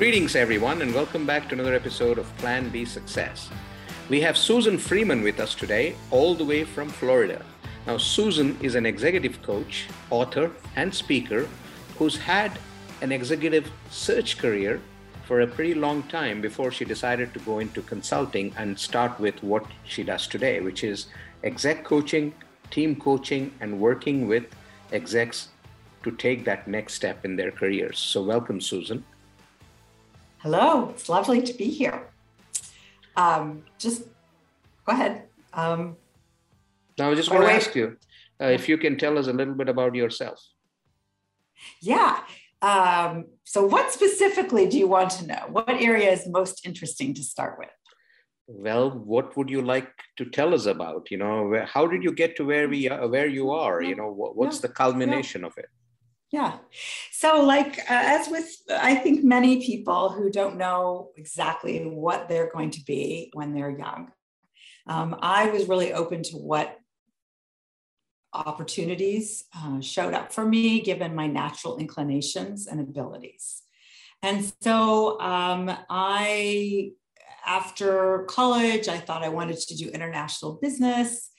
Greetings, everyone, and welcome back to another episode of Plan B Success. We have Susan Freeman with us today, all the way from Florida. Now, Susan is an executive coach, author, and speaker who's had an executive search career for a pretty long time before she decided to go into consulting and start with what she does today, which is exec coaching, team coaching, and working with execs to take that next step in their careers. So, welcome, Susan. Hello, it's lovely to be here. Um, just go ahead. Um, now, I just want to ask you uh, if you can tell us a little bit about yourself. Yeah. Um, so, what specifically do you want to know? What area is most interesting to start with? Well, what would you like to tell us about? You know, how did you get to where we are, where you are? You know, what, what's the culmination of it? Yeah. So, like, uh, as with, I think many people who don't know exactly what they're going to be when they're young, um, I was really open to what opportunities uh, showed up for me given my natural inclinations and abilities. And so um, I, after college, I thought I wanted to do international business.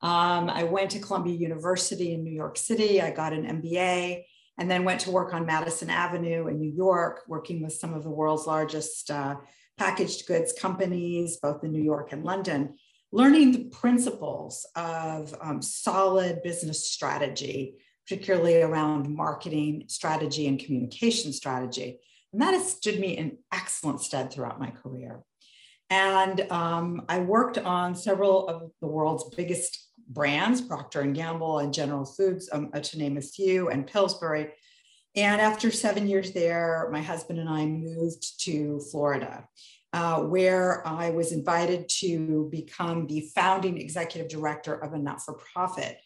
Um, I went to Columbia University in New York City. I got an MBA and then went to work on Madison Avenue in New York, working with some of the world's largest uh, packaged goods companies, both in New York and London learning the principles of um, solid business strategy, particularly around marketing strategy and communication strategy. And that has stood me in excellent stead throughout my career. And um, I worked on several of the world's biggest brands, Procter & Gamble and General Foods, um, uh, to name a few, and Pillsbury. And after seven years there, my husband and I moved to Florida uh, where I was invited to become the founding executive director of a not for profit.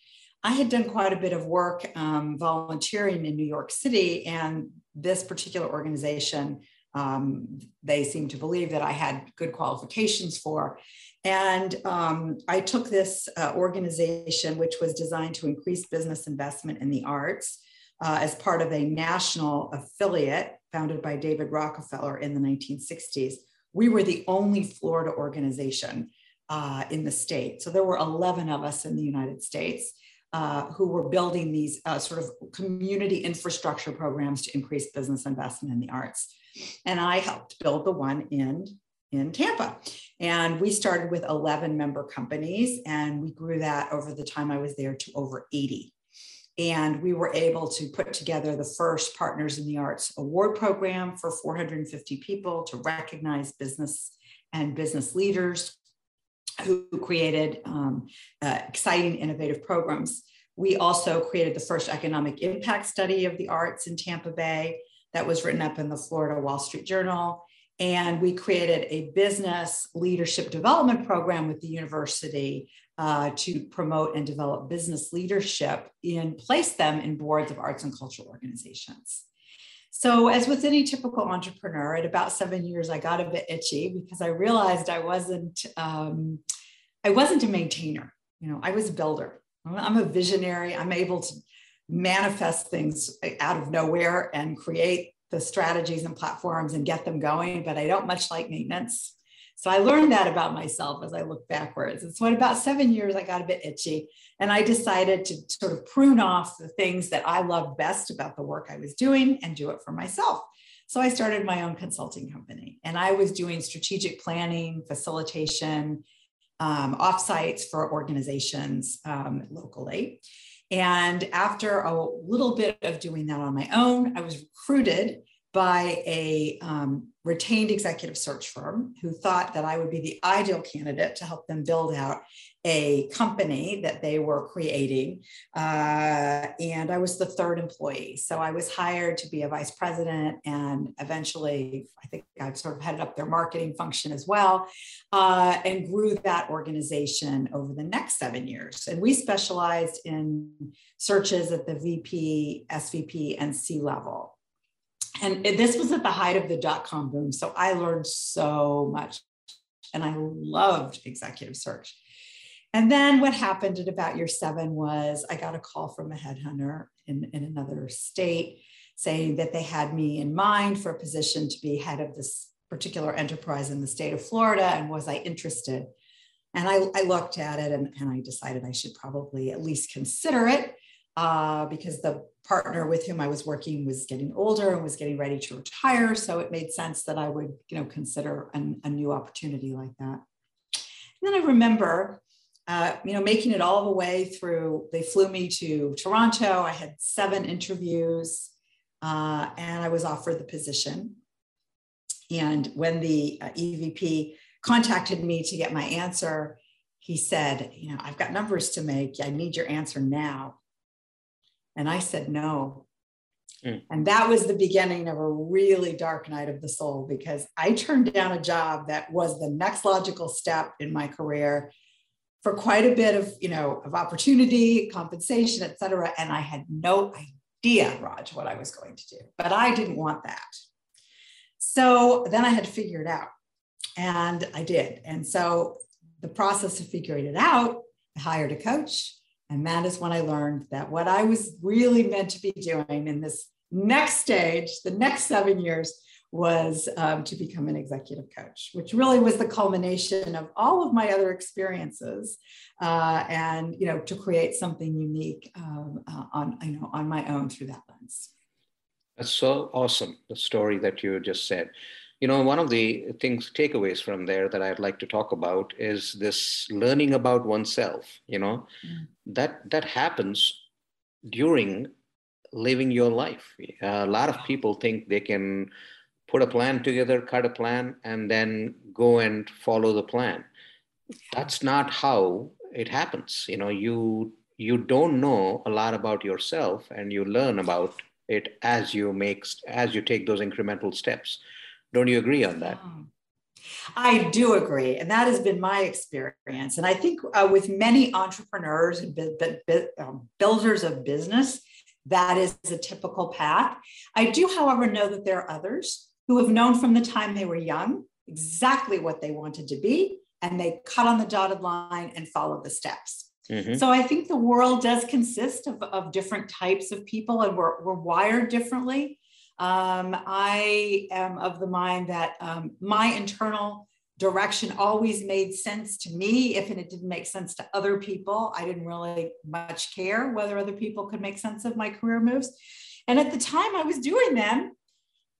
I had done quite a bit of work um, volunteering in New York City, and this particular organization, um, they seemed to believe that I had good qualifications for. And um, I took this uh, organization, which was designed to increase business investment in the arts, uh, as part of a national affiliate founded by David Rockefeller in the 1960s we were the only Florida organization uh, in the state. So there were 11 of us in the United States uh, who were building these uh, sort of community infrastructure programs to increase business investment in the arts. And I helped build the one in, in Tampa. And we started with 11 member companies, and we grew that over the time I was there to over 80. And we were able to put together the first Partners in the Arts award program for 450 people to recognize business and business leaders who created um, uh, exciting, innovative programs. We also created the first economic impact study of the arts in Tampa Bay that was written up in the Florida Wall Street Journal. And we created a business leadership development program with the university uh, to promote and develop business leadership and place them in boards of arts and cultural organizations. So, as with any typical entrepreneur, at about seven years, I got a bit itchy because I realized I wasn't um, I wasn't a maintainer. You know, I was a builder. I'm a visionary. I'm able to manifest things out of nowhere and create the strategies and platforms and get them going. But I don't much like maintenance. So I learned that about myself as I look backwards. And so at about seven years, I got a bit itchy and I decided to sort of prune off the things that I loved best about the work I was doing and do it for myself. So I started my own consulting company and I was doing strategic planning, facilitation, um, offsites for organizations um, locally. And after a little bit of doing that on my own, I was recruited by a um, retained executive search firm who thought that I would be the ideal candidate to help them build out a company that they were creating. Uh, and I was the third employee. So I was hired to be a vice president and eventually, I think I've sort of headed up their marketing function as well uh, and grew that organization over the next seven years. And we specialized in searches at the VP, SVP, and C level and this was at the height of the dot com boom. So I learned so much and I loved executive search. And then what happened at about year seven was I got a call from a headhunter in, in another state saying that they had me in mind for a position to be head of this particular enterprise in the state of Florida. And was I interested? And I, I looked at it and, and I decided I should probably at least consider it uh, because the partner with whom I was working was getting older and was getting ready to retire. So it made sense that I would, you know, consider an, a new opportunity like that. And then I remember, uh, you know, making it all the way through. They flew me to Toronto. I had seven interviews, uh, and I was offered the position. And when the uh, EVP contacted me to get my answer, he said, you know, I've got numbers to make. I need your answer now. And I said no. Mm. And that was the beginning of a really dark night of the soul because I turned down a job that was the next logical step in my career for quite a bit of, you know, of opportunity, compensation, et cetera. And I had no idea, Raj, what I was going to do, but I didn't want that. So then I had to figure it out. And I did. And so the process of figuring it out, I hired a coach. And that is when I learned that what I was really meant to be doing in this next stage, the next seven years, was um, to become an executive coach, which really was the culmination of all of my other experiences, uh, and you know, to create something unique um, uh, on you know on my own through that lens. That's so awesome. The story that you just said you know one of the things takeaways from there that i'd like to talk about is this learning about oneself you know mm. that that happens during living your life a lot of people think they can put a plan together cut a plan and then go and follow the plan that's not how it happens you know you you don't know a lot about yourself and you learn about it as you make as you take those incremental steps don't you agree on that? I do agree. And that has been my experience. And I think uh, with many entrepreneurs and um, builders of business, that is a typical path. I do, however, know that there are others who have known from the time they were young exactly what they wanted to be, and they cut on the dotted line and followed the steps. Mm-hmm. So I think the world does consist of, of different types of people, and we're, we're wired differently. Um, I am of the mind that um, my internal direction always made sense to me. If it didn't make sense to other people, I didn't really much care whether other people could make sense of my career moves. And at the time I was doing them,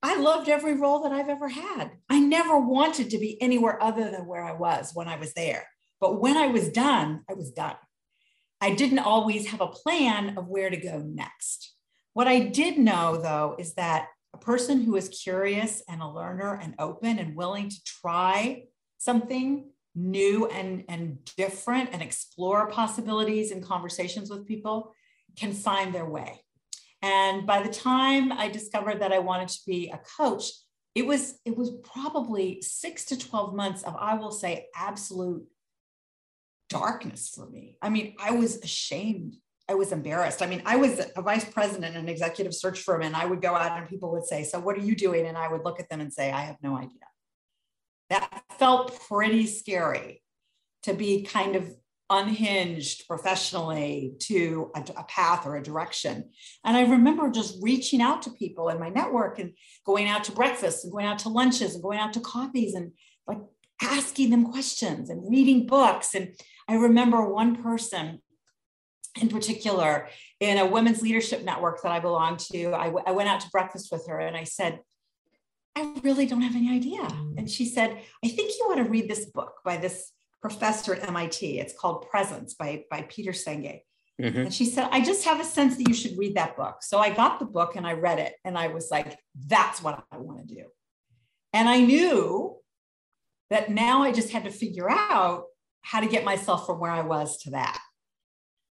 I loved every role that I've ever had. I never wanted to be anywhere other than where I was when I was there. But when I was done, I was done. I didn't always have a plan of where to go next. What I did know, though, is that a person who is curious and a learner and open and willing to try something new and, and different and explore possibilities and conversations with people can find their way. And by the time I discovered that I wanted to be a coach, it was it was probably six to 12 months of, I will say, absolute darkness for me. I mean, I was ashamed I was embarrassed. I mean, I was a vice president in an executive search firm, and I would go out and people would say, So, what are you doing? And I would look at them and say, I have no idea. That felt pretty scary to be kind of unhinged professionally to a, a, path or a direction. And I remember just reaching out to people in my network and going out to breakfast and going out to lunches and going out to coffees and like asking them questions and reading books. And I remember one person in particular in a women's leadership network that I belong to. I, w- I went out to breakfast with her and I said, I really don't have any idea. Mm. And she said, I think you want to read this book by this professor at MIT. It's called Presence by, by Peter Senge. Mm-hmm. And she said, I just have a sense that you should read that book. So I got the book and I read it and I was like, that's what I want to do. And I knew that now I just had to figure out how to get myself from where I was to that.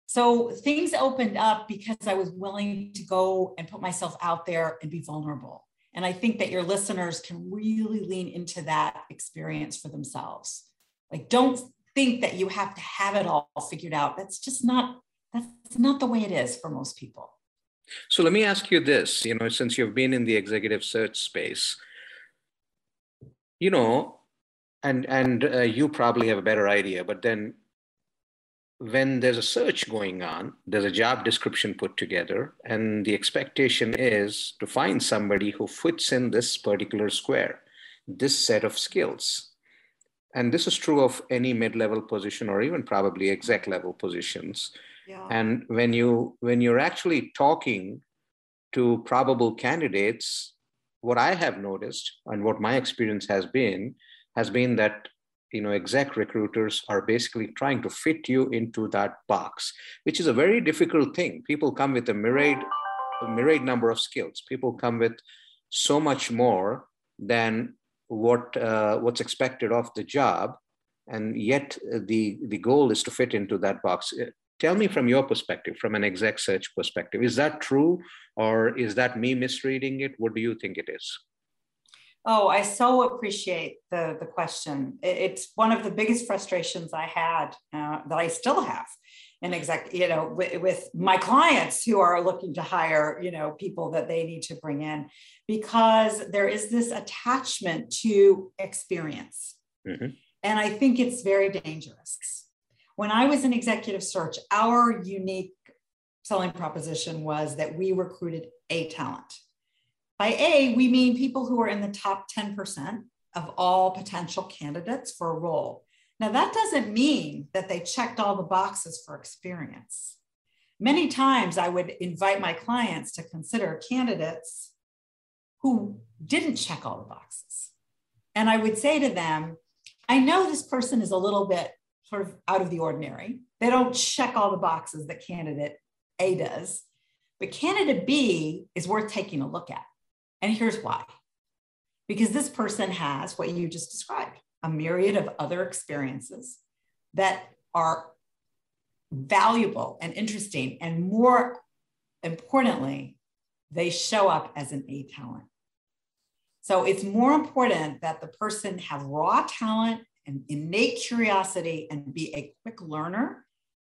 So things opened up because I was willing to go and put myself out there and be vulnerable. And I think that your listeners can really lean into that experience for themselves. Like, don't think that you have to have it all figured out. That's just not that's not the way it is for most people. So let me ask you this, you know, since you've been in the executive search space, you know, and and uh, you probably have a better idea, but then when there's a search going on, there's a job description put together, and the expectation is to find somebody who fits in this particular square, this set of skills. And this is true of any mid-level position or even probably exec level positions. Yeah. And when you when you're actually talking to probable candidates, what I have noticed and what my experience has been has been that you know exec recruiters are basically trying to fit you into that box which is a very difficult thing people come with a myriad a myriad number of skills people come with so much more than what uh, what's expected of the job and yet the the goal is to fit into that box. Uh, tell me from your perspective from an exec search perspective is that true or is that me misreading it? What do you think it is? Oh, I so appreciate the, the question. It's one of the biggest frustrations I had uh, that I still have in exec, you know, with, with, my clients who are looking to hire, you know, people that they need to bring in because there is this attachment to experience. Mm-hmm. And I think it's very dangerous. When I was in executive search, our unique selling proposition was that we recruited a talent by A, we mean people who are in the top 10% of all potential candidates for a role. Now, that doesn't mean that they checked all the boxes for experience. Many times I would invite my clients to consider candidates who didn't check all the boxes. And I would say to them, I know this person is a little bit sort of out of the ordinary. They don't check all the boxes that candidate A does, but candidate B is worth taking a look at. And here's why because this person has what you just described a myriad of other experiences that are valuable and interesting. And more importantly, they show up as an A talent. So it's more important that the person have raw talent and innate curiosity and be a quick learner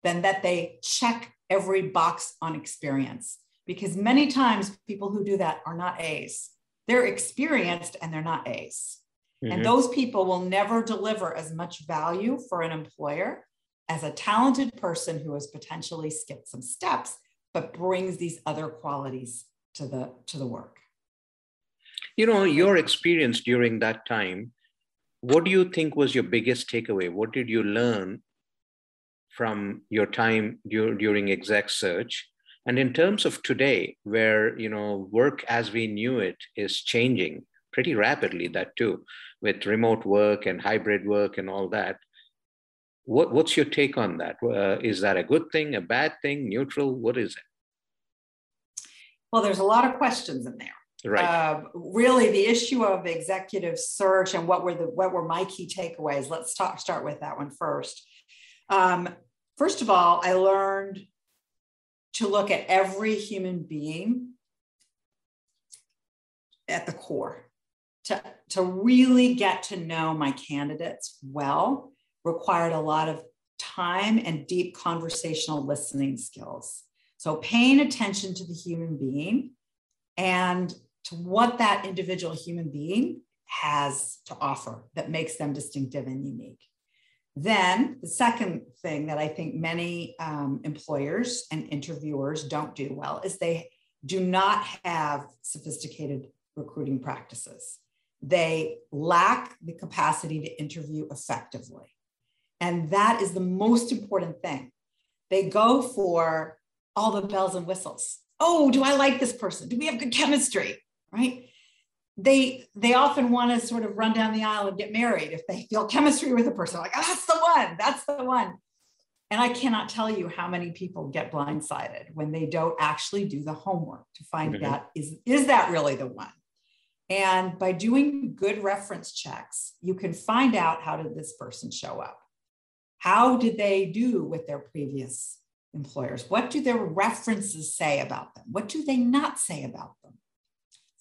than that they check every box on experience because many times people who do that are not A's. They're experienced and they're not A's. Mm-hmm. And those people will never deliver as much value for an employer as a talented person who has potentially skipped some steps but brings these other qualities to the to the work. You know, your experience during that time, what do you think was your biggest takeaway? What did you learn from your time during exec search and in terms of today, where you know work as we knew it is changing pretty rapidly, that too, with remote work and hybrid work and all that. What, what's your take on that? Uh, is that a good thing, a bad thing, neutral? What is it? Well, there's a lot of questions in there. Right. Uh, really, the issue of executive search and what were the what were my key takeaways? Let's talk, start with that one first. Um, first of all, I learned to look at every human being at the core, to, to really get to know my candidates well required a lot of time and deep conversational listening skills. So, paying attention to the human being and to what that individual human being has to offer that makes them distinctive and unique. Then, the second thing that I think many um, employers and interviewers don't do well is they do not have sophisticated recruiting practices. They lack the capacity to interview effectively. And that is the most important thing. They go for all the bells and whistles. Oh, do I like this person? Do we have good chemistry? Right? they they often want to sort of run down the aisle and get married if they feel chemistry with a person like oh, that's the one that's the one and i cannot tell you how many people get blindsided when they don't actually do the homework to find mm-hmm. that is is that really the one and by doing good reference checks you can find out how did this person show up how did they do with their previous employers what do their references say about them what do they not say about them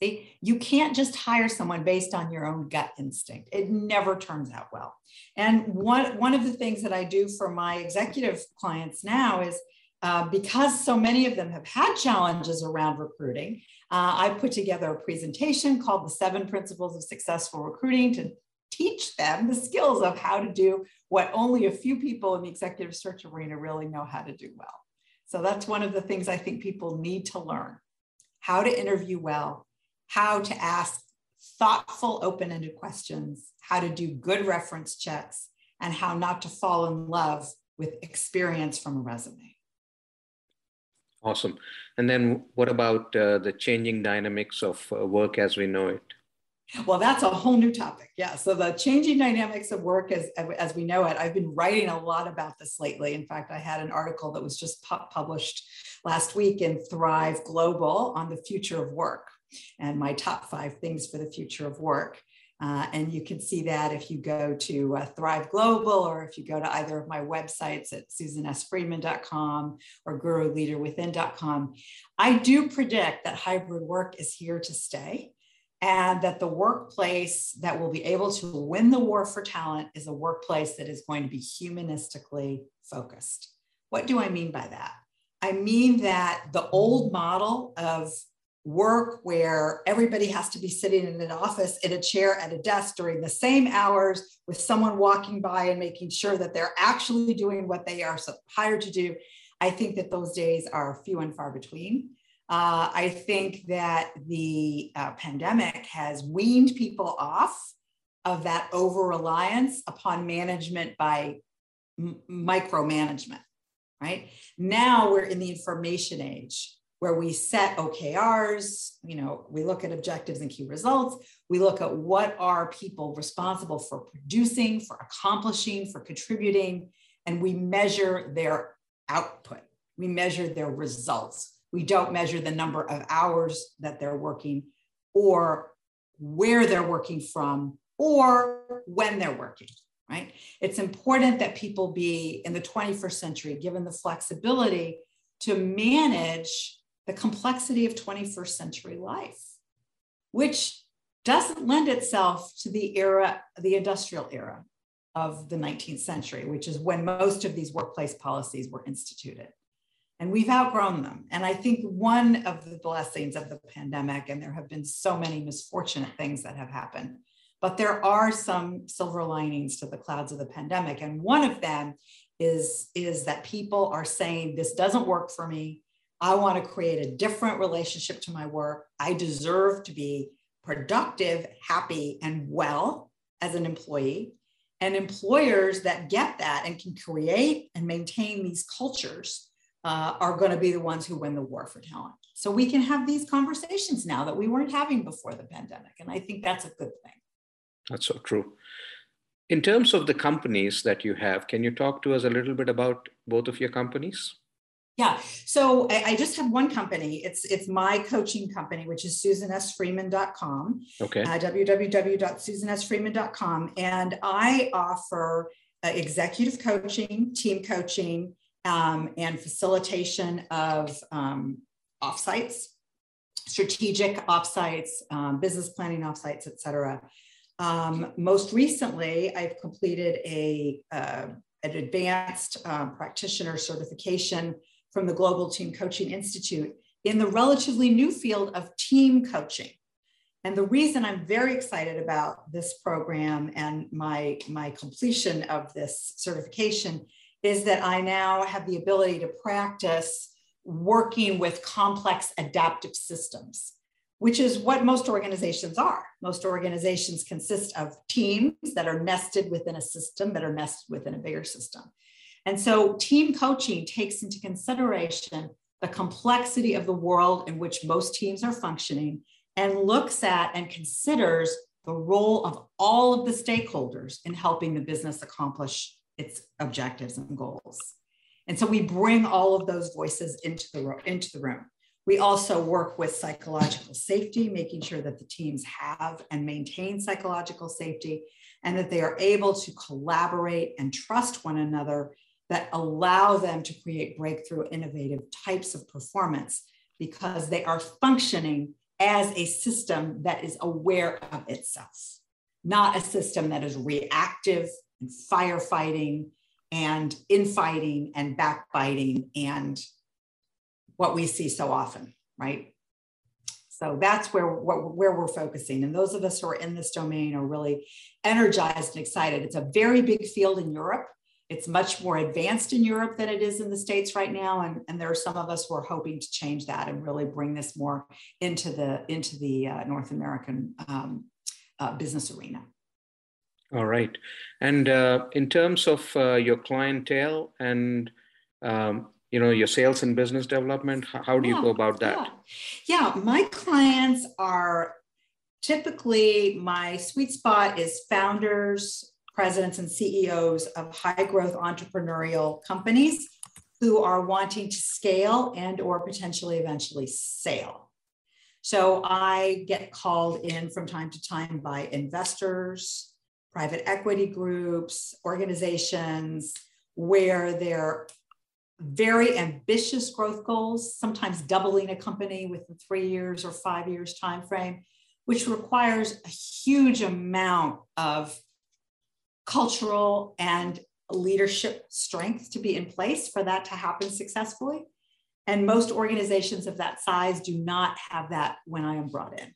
See, you can't just hire someone based on your own gut instinct. It never turns out well. And one, one of the things that I do for my executive clients now is uh, because so many of them have had challenges around recruiting, uh, I put together a presentation called The Seven Principles of Successful Recruiting to teach them the skills of how to do what only a few people in the executive search arena really know how to do well. So that's one of the things I think people need to learn how to interview well, how to ask thoughtful, open ended questions, how to do good reference checks, and how not to fall in love with experience from a resume. Awesome. And then what about uh, the changing dynamics of uh, work as we know it? Well, that's a whole new topic. Yeah. So the changing dynamics of work as, as we know it, I've been writing a lot about this lately. In fact, I had an article that was just pu- published last week in Thrive Global on the future of work and my top five things for the future of work. Uh, and you can see that if you go to uh, Thrive Global or if you go to either of my websites at susansfreeman.com or guruleaderwithin.com. I do predict that hybrid work is here to stay and that the workplace that will be able to win the war for talent is a workplace that is going to be humanistically focused. What do I mean by that? I mean that the old model of work where everybody has to be sitting in an office in a chair at a desk during the same hours with someone walking by and making sure that they're actually doing what they are hired to do. I think that those days are few and far between. Uh, I think that the uh, pandemic has weaned people off of that over reliance upon management by micromanagement, right? Now we're in the information age where we set OKRs, you know, we look at objectives and key results, we look at what are people responsible for producing, for accomplishing, for contributing, and we measure their output. We measure their results we don't measure the number of hours that they're working or where they're working from or when they're working, right? It's important that people be in the 21st century given the flexibility to manage the complexity of 21st century life, which doesn't lend itself to the era, the industrial era of the 19th century, which is when most of these workplace policies were instituted and we've outgrown them. And I think one of the blessings of the pandemic, and there have been so many misfortunate things that have happened, but there are some silver linings to the clouds of the pandemic. And one of them is, is that people are saying, This doesn't work for me. I want to create a different relationship to my work. I deserve to be productive, happy, and well as an employee. And employers that get that and can create and maintain these cultures uh, are going to be the ones who win the war for talent. So we can have these conversations now that we weren't having before the pandemic. And I think that's a good thing. That's so true. In terms of the companies that you have, can you talk to us a little bit about both of your companies? Yeah. So I, I, just have one company. It's it's my coaching company, which is susansfreeman.com. Okay. Uh, www.susansfreeman.com. And I offer uh, executive coaching, team coaching, um, and facilitation of um, offsites, strategic offsites, um, business planning offsites, et cetera. Um, most recently, I've completed a, uh, an advanced um, practitioner certification from the Global Team Coaching Institute in the relatively new field of team coaching. And the reason I'm very excited about this program and my, my completion of this certification is that I now have the ability to practice working with complex adaptive systems, which is what most organizations are. Most organizations consist of teams that are nested within a system, that are nested within a bigger system. And so team coaching takes into consideration the complexity of the world in which most teams are functioning and looks at and considers the role of all of the stakeholders in helping the business accomplish its objectives and goals. And so we bring all of those voices into the, into the room. We also work with psychological safety, making sure that the teams have and maintain psychological safety and that they are able to collaborate and trust one another that allow them to create breakthrough innovative types of performance because they are functioning as a system that is aware of itself, not a system that is reactive and firefighting and infighting and backbiting and what we see so often, right? So that's where, where we're focusing. And those of us who are in this domain are really energized and excited. It's a very big field in Europe. It's much more advanced in Europe than it is in the States right now. And, and there are some of us who are hoping to change that and really bring this more into the, into the uh, North American um, uh, business arena. All right. And uh, in terms of uh, your clientele and um, you know your sales and business development, how do you yeah, go about that? Yeah. yeah, my clients are typically my sweet spot is founders, presidents, and CEOs of high growth entrepreneurial companies who are wanting to scale and or potentially eventually sale. So I get called in from time to time by investors, private equity groups, organizations where they're very ambitious growth goals, sometimes doubling a company within three years or five years time frame, which requires a huge amount of cultural and leadership strength to be in place for that to happen successfully. And most organizations of that size do not have that when I am brought in.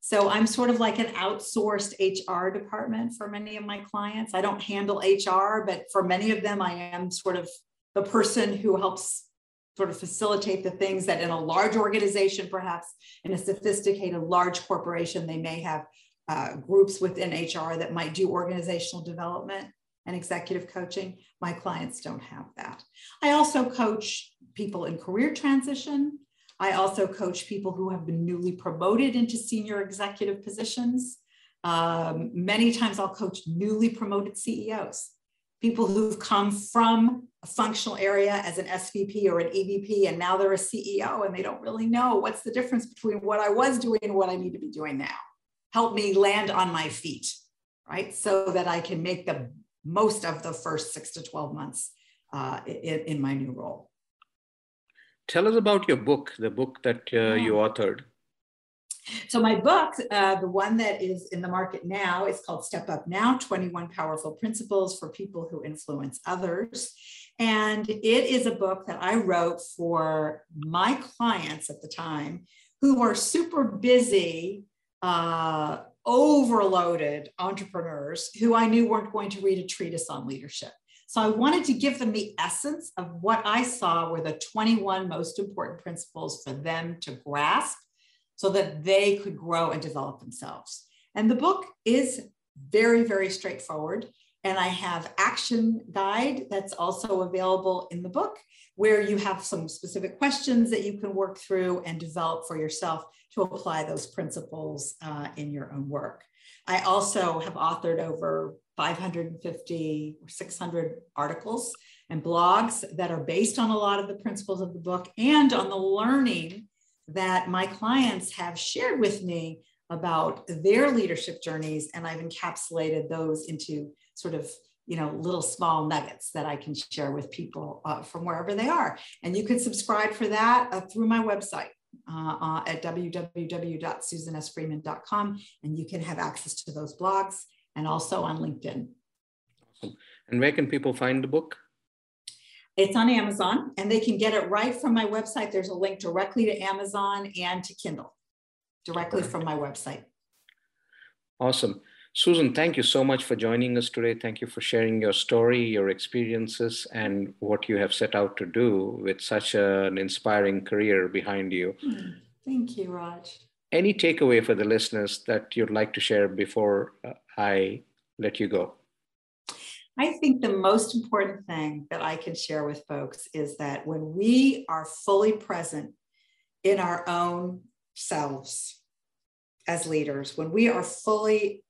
So I'm sort of like an outsourced HR department for many of my clients. I don't handle HR, but for many of them, I am sort of the person who helps sort of facilitate the things that in a large organization, perhaps in a sophisticated large corporation, they may have uh, groups within HR that might do organizational development and executive coaching. My clients don't have that. I also coach people in career transition. I also coach people who have been newly promoted into senior executive positions. Um, many times I'll coach newly promoted CEOs, people who've come from a functional area as an SVP or an EVP, and now they're a CEO and they don't really know what's the difference between what I was doing and what I need to be doing now. Help me land on my feet, right? So that I can make the most of the first six to 12 months uh, in, in, my new role. Tell us about your book, the book that uh, you authored. So my book, uh, the one that is in the market now, is called Step Up Now: 21 Powerful Principles for People Who Influence Others. And it is a book that I wrote for my clients at the time who were super busy, uh, overloaded entrepreneurs who I knew weren't going to read a treatise on leadership. So I wanted to give them the essence of what I saw were the 21 most important principles for them to grasp so that they could grow and develop themselves. And the book is very, very straightforward. And I have action guide that's also available in the book where you have some specific questions that you can work through and develop for yourself to apply those principles uh, in your own work. I also have authored over 550 or 600 articles and blogs that are based on a lot of the principles of the book and on the learning that my clients have shared with me about their leadership journeys. And I've encapsulated those into sort of you know little small nuggets that i can share with people uh, from wherever they are and you can subscribe for that uh, through my website uh, uh at www.susansfreeman.com and you can have access to those blogs and also on linkedin. Awesome. and where can people find the book? It's on amazon and they can get it right from my website. There's a link directly to amazon and to kindle directly from my website. Awesome Susan, thank you so much for joining us today. Thank you for sharing your story, your experiences, and what you have set out to do with such an inspiring career behind you. Hmm. Thank you, Raj. Any takeaway for the listeners that you'd like to share before uh, I let you go? I think the most important thing that I can share with folks is that when we are fully present in our own selves as leaders, when we are fully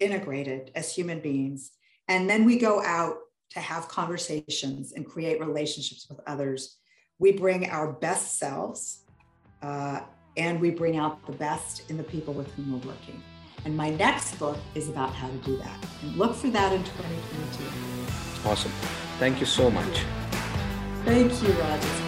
integrated as human beings. And then we go out to have conversations and create relationships with others. We bring our best selves uh, and we bring out the best in the people with whom we're working. And my next book is about how to do that. And look for that in 2022. Awesome. Thank you so much. Thank you, Raj.